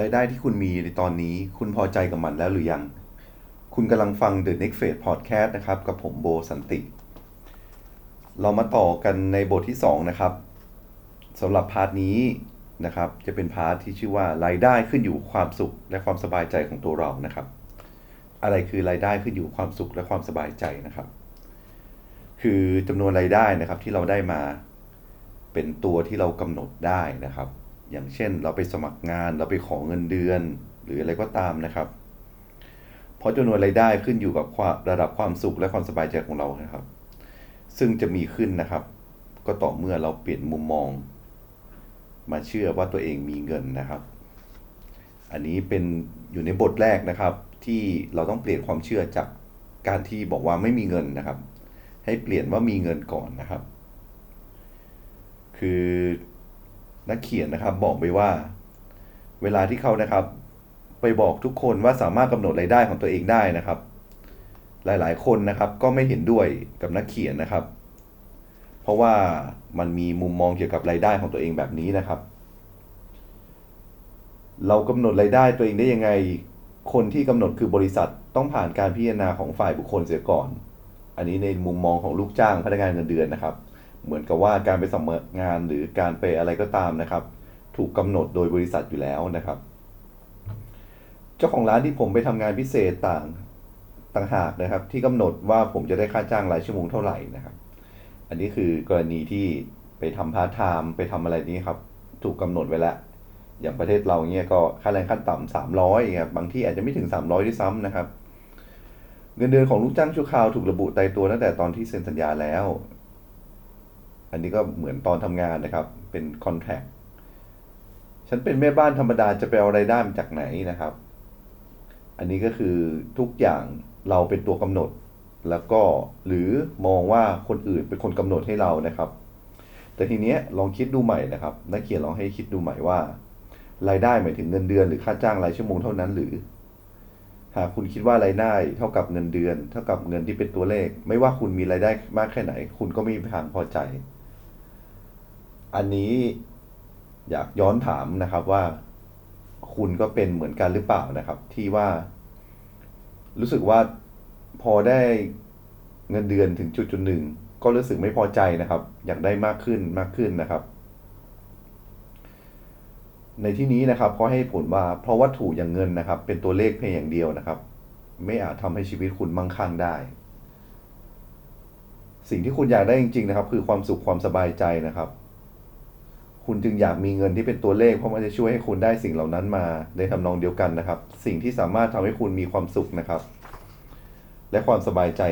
รายได้ที่คุณมีในตอนนี้คุณพอใจกับมันแล้วหรือยัง คุณกำลังฟัง The Next Phase Podcast นะครับ กับผมโบสันติ เรามาต่อกันในบทที่ 2 นะครับสำหรับ part นี้นะครับ จะเป็น part ที่ชื่อว่ารายได้ขึ้นอยู่ความสุขและความสบายใจของตัวเรานะครับ อะไรคือรายได้ขึ้นอยู่ความสุขและความสบายใจนะครับ คือจำนวนรายได้นะครับที่เราได้มา เป็นตัวที่เรากำหนดได้นะครับ อย่างเช่น เราไปสมัครงานเราไปขอเงินเดือน หรืออะไรก็ตามนะครับ เพราะจำนวนรายได้ขึ้นอยู่กับระดับความสุขและความสบายใจของเรานะครับ ซึ่งจะมีขึ้นนะครับ ก็ต่อเมื่อเราเปลี่ยนมุมมอง มาเชื่อว่าตัวเองมีเงินนะครับ อันนี้เป็นอยู่ในบทแรกนะครับ ที่เราต้องเปลี่ยนความเชื่อจากการที่บอกว่าไม่มีเงินนะครับ ให้เปลี่ยนว่ามีเงินก่อนนะครับ คือ นักเขียนนะครับบอกไปว่า เวลาที่เขานะครับ ไปบอกทุกคนว่าสามารถกำหนดรายได้ของตัวเองได้นะครับ หลายๆ คนนะครับก็ไม่เห็นด้วยกับนักเขียนนะครับ เพราะว่ามันมีมุมมองเกี่ยวกับรายได้ของตัวเองแบบนี้นะครับ เรากำหนดรายได้ตัวเองได้ยังไง คนที่กำหนดคือบริษัทต้องผ่านการพิจารณาของฝ่ายบุคคลเสียก่อน อันนี้ในมุมมองของลูกจ้างพนักงานเงินเดือนนะครับ เหมือนกับว่าการไปสมัครงานหรือการไปอะไรก็ตามนะครับ ถูกกำหนดโดยบริษัทอยู่แล้วนะครับ เจ้าของร้านที่ผมไปทำงานพิเศษต่างต่างหากนะครับ ที่กำหนดว่าผมจะได้ค่าจ้างรายชั่วโมงเท่าไหร่นะครับ อันนี้คือกรณีที่ไปทำพาร์ทไทม์ไปทำอะไรนี้ครับ ถูกกำหนดไว้แล้วอย่างประเทศเราเนี่ยก็ค่าแรงขั้นต่ำสามร้อยครับบางที่อาจจะไม่ถึงสามร้อยด้วยซ้ำนะครับ เงินเดือนของลูกจ้างชั่วคราวถูกระบุตายตัวตั้งแต่ตอนที่เซ็นสัญญาแล้ว อันนี้ก็เหมือนตอนทำงานนะครับ เป็นคอนแทคฉันเป็นแม่บ้านธรรมดาจะไปเอาไรายได้มาจากไหนนะครับ อันนี้ก็คือทุกอย่างเราเป็นตัวกำหนด แล้วก็หรือมองว่าคนอื่นเป็นคนกำหนดให้เรานะครับ แต่ทีเนี้ยลองคิดดูใหม่นะครับนักเขียนลองให้คิดดูใหม่ว่า รายได้หมายถึงเงินเดือนหรือค่าจ้างรายชั่วโมงเท่านั้นหรือหากคุณคิดว่ารายได้เท่ากับเงินเดือน เท่ากับเงินที่เป็นตัวเลข ไม่ว่าคุณมีรายได้มากแค่ไหน คุณก็ไม่มีทางพอใจ อันนี้อยากย้อนถามนะครับว่าคุณก็เป็นเหมือนกันหรือเปล่านะครับ ที่ว่า รู้สึกว่าพอได้เงินเดือนถึงจุดจุดหนึ่งก็รู้สึกไม่พอใจนะครับ อยากได้มากขึ้นมากขึ้นนะครับ ในที่นี้นะครับเขาให้ผลว่าเพราะวัตถุอย่างเงินนะครับ เป็นตัวเลขเพียงอย่างเดียวนะครับ ไม่อาจทำให้ชีวิตคุณมั่งคั่งได้ สิ่งที่คุณอยากได้จริง ๆ นะครับ คือความสุขความสบายใจนะครับ คุณจึงอยากมีเงินที่เป็นตัวเลข เพราะมันจะช่วยให้คุณได้สิ่งเหล่านั้นมาในทำนองเดียวกันนะครับ สิ่งที่สามารถทำให้คุณมีความสุขนะครับ และความสบายใจ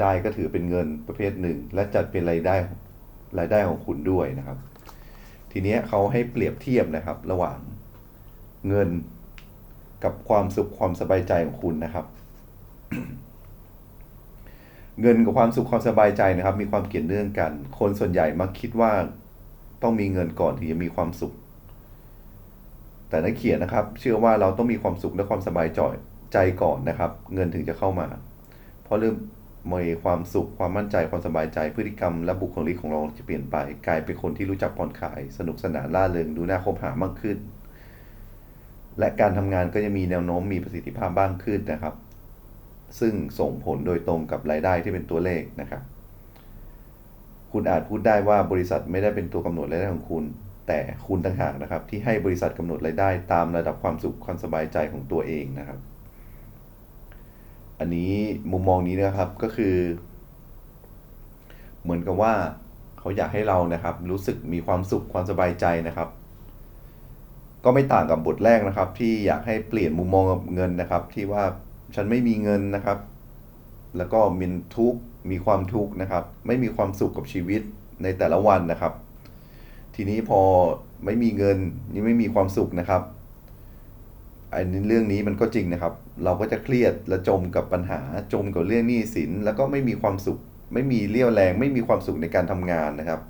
ได้ก็ถือเป็นเงินประเภทหนึ่ง และจัดเป็นรายได้รายได้ของคุณด้วยนะครับ ทีนี้เขาให้เปรียบเทียบนะครับ ระหว่างเงินกับความสุขความสบายใจของคุณนะครับ เงินกับความสุขความสบายใจนะครับ มีความเกี่ยวเนื่องกัน คนส่วนใหญ่มักคิดว่า ต้องมีเงินก่อนถึงจะมีความสุข แต่นักเขียนนะครับ เชื่อว่าเราต้องมีความสุขและความสบายใจก่อนนะครับ เงินถึงจะเข้ามา เพราะเริ่มมีความสุขความมั่นใจความสบายใจพฤติกรรมและบุคลิกของเราจะเปลี่ยนไป กลายเป็นคนที่รู้จักผ่อนคลาย สนุกสนานล่าเริงดูน่าคบหามากขึ้น และการทำงานก็จะมีแนวโน้มมีประสิทธิภาพบ้างขึ้นนะครับ ซึ่งส่งผลโดยตรงกับรายได้ที่เป็นตัวเลขนะครับ คุณอาจพูดได้ว่าบริษัทไม่ได้เป็นตัวกำหนดรายได้ของคุณ แต่คุณต่างหากนะครับ ที่ให้บริษัทกำหนดรายได้ตามระดับความสุขความสบายใจของตัวเองนะครับ อันนี้มุมมองนี้นะครับก็คือ เหมือนกับว่าเขาอยากให้เรานะครับ รู้สึกมีความสุขความสบายใจนะครับ ก็ไม่ต่างกับบทแรกนะครับ ที่อยากให้เปลี่ยนมุมมองกับเงินนะครับ ที่ว่าฉันไม่มีเงินนะครับ แล้วก็มีทุกข์ มีความทุกข์นะครับ ไม่มีความสุขกับชีวิตในแต่ละวันนะครับ ทีนี้พอไม่มีเงินนี่ไม่มีความสุขนะครับอันนี้เรื่องนี้มันก็จริงนะครับ เราก็จะเครียดและจมกับปัญหาจมกับเรื่องหนี้สิน แล้วก็ไม่มีความสุข ไม่มีเรี่ยวแรง ไม่มีความสุขในการทำงานนะครับ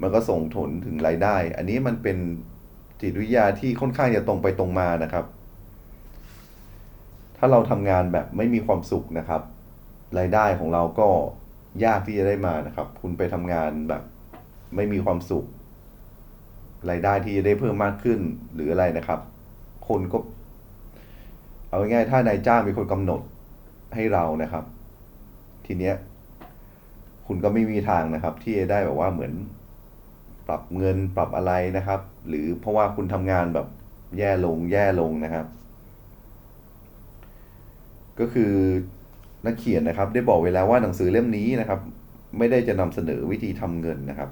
มันก็ส่งผลถึงรายได้ อันนี้มันเป็นจิตวิทยาที่ค่อนข้างจะตรงไปตรงมานะครับ ถ้าเราทำงานแบบไม่มีความสุขนะครับ รายได้ของเราก็ยากที่จะได้มานะครับ คุณไปทำงานแบบ ไม่มีความสุข รายได้ที่จะได้เพิ่มมากขึ้นหรืออะไรนะครับ คนก็ เอาง่ายๆถ้านายจ้างเป็นคนกำหนดให้เรานะครับ ทีเนี้ย คุณก็ไม่มีทางนะครับ ที่จะได้แบบว่าเหมือนปรับเงินปรับอะไรนะครับ หรือเพราะว่าคุณทำงานแบบแย่ลงแย่ลงนะครับ ก็คือ นักเขียนนะครับ ได้บอกไว้แล้วว่าหนังสือเล่มนี้นะครับ ไม่ได้จะนำเสนอวิธีทำเงินนะครับ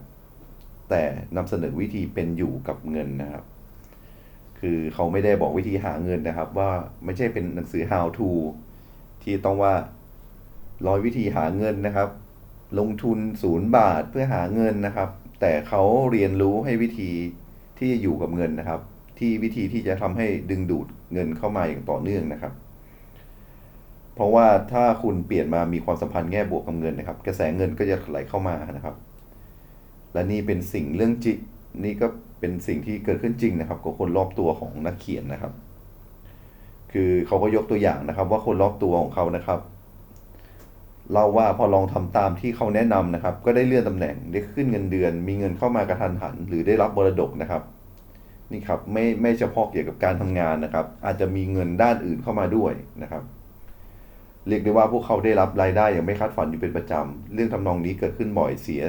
แต่นำเสนอวิธีเป็นอยู่กับเงินนะครับ คือเขาไม่ได้บอกวิธีหาเงินนะครับ ว่าไม่ใช่เป็นหนังสือ how to ที่ต้องว่าร้อยวิธีหาเงินนะครับ ลงทุนศูนย์บาทเพื่อหาเงินนะครับ แต่เขาเรียนรู้ให้วิธีที่จะอยู่กับเงินนะครับ ที่วิธีที่จะทำให้ดึงดูดเงินเข้ามาอย่างต่อเนื่องนะครับ เพราะว่าถ้าคุณเปลี่ยนมามีความสัมพันธ์แง่บวกกับเงินนะครับ กระแสเงินก็จะไหลเข้ามานะครับ และนี่เป็นสิ่งเรื่องจริงนี่ก็เป็นสิ่งที่เกิดขึ้นจริงนะครับกับคนรอบตัวของนักเขียนนะครับ คือเขาก็ยกตัวอย่างนะครับ ว่าคนรอบตัวของเขานะครับเล่าว่าพอลองทำตามที่เขาแนะนำนะครับ ก็ได้เลื่อนตำแหน่งได้ขึ้นเงินเดือน มีเงินเข้ามากระทันหัน หรือได้รับมรดกนะครับ นี่ครับไม่ไม่เฉพาะเกี่ยวกับการทำงานนะครับ อาจจะมีเงินด้านอื่นเข้ามาด้วยนะครับ เรียกได้ว่าพวกเขาได้รับรายได้อย่างไม่คาดฝันอยู่เป็นประจำ เรื่องทำนองนี้เกิดขึ้นบ่อยเสีย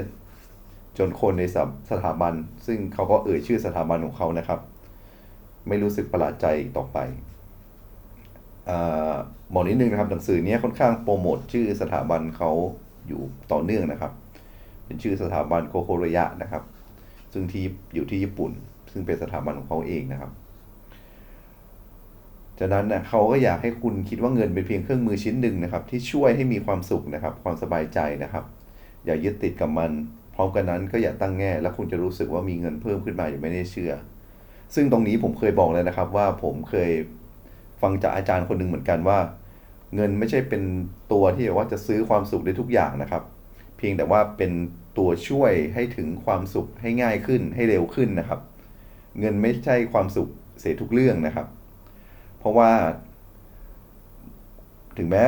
จนคนในสสถาบัน ซึ่งเขาก็เอ่ยชื่อสถาบันของเขานะครับ ไม่รู้สึกประหลาดใจต่อไปอาบอนิดนึงนะครับหนังสือเนี้ยค่อนข้างโปรโมทชื่อสถาบันเขาอยู่ต่อเนื่องนะครับ เป็นชื่อสถาบันโคโคโรยะนะครับ ซึ่งที่อยู่ที่ญี่ปุ่น ซึ่งเป็นสถาบันของเขาเองนะครับ จากนั้นนะเขาก็อยากให้คุณคิดว่าเงินเป็นเพียงเครื่องมือชิ้นหนึ่งนะครับ ที่ช่วยให้มีความสุขนะครับ ความสบายใจนะครับ อย่ายึดติดกับมัน พร้อมกันนั้นก็อย่าตั้งแง่ แล้วคุณจะรู้สึกว่ามีเงินเพิ่มขึ้นมาอย่างไม่ได้เชื่อ ซึ่งตรงนี้ผมเคยบอกเลยนะครับ ว่าผมเคยฟังจากอาจารย์คนหนึ่งเหมือนกันว่า เงินไม่ใช่เป็นตัวที่แบบว่าจะซื้อความสุขได้ทุกอย่างนะครับ เพียงแต่ว่าเป็นตัวช่วยให้ถึงความสุขให้ง่ายขึ้นให้เร็วขึ้นนะครับ เงินไม่ใช่ความสุขเสียทุกเรื่องนะครับ เพราะว่า ถึงแม้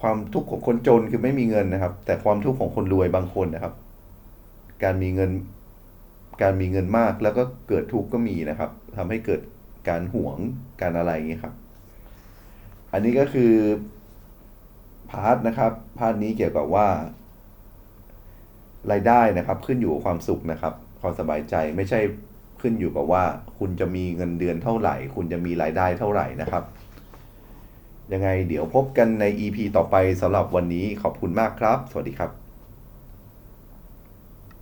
ความทุกข์ของคนจนคือไม่มีเงินนะครับ แต่ความทุกข์ของคนรวยบางคนนะครับ การมีเงิน การมีเงินมากแล้วก็เกิดทุกข์ก็มีนะครับทำให้เกิดการหวงการอะไรอย่างเงี้ยครับ อันนี้ก็คือ part นะครับ part นี้เกี่ยวกับว่ารายได้นะครับ ขึ้นอยู่กับความสุขนะครับ ความสบายใจไม่ใช่ ขึ้นอยู่กับว่า คุณจะมีเงินเดือนเท่าไหร่ คุณจะมีรายได้เท่าไหร่นะครับ ยังไงเดี๋ยวพบกันใน EP ต่อไปสำหรับวันนี้ขอบคุณมากครับ สวัสดีครับ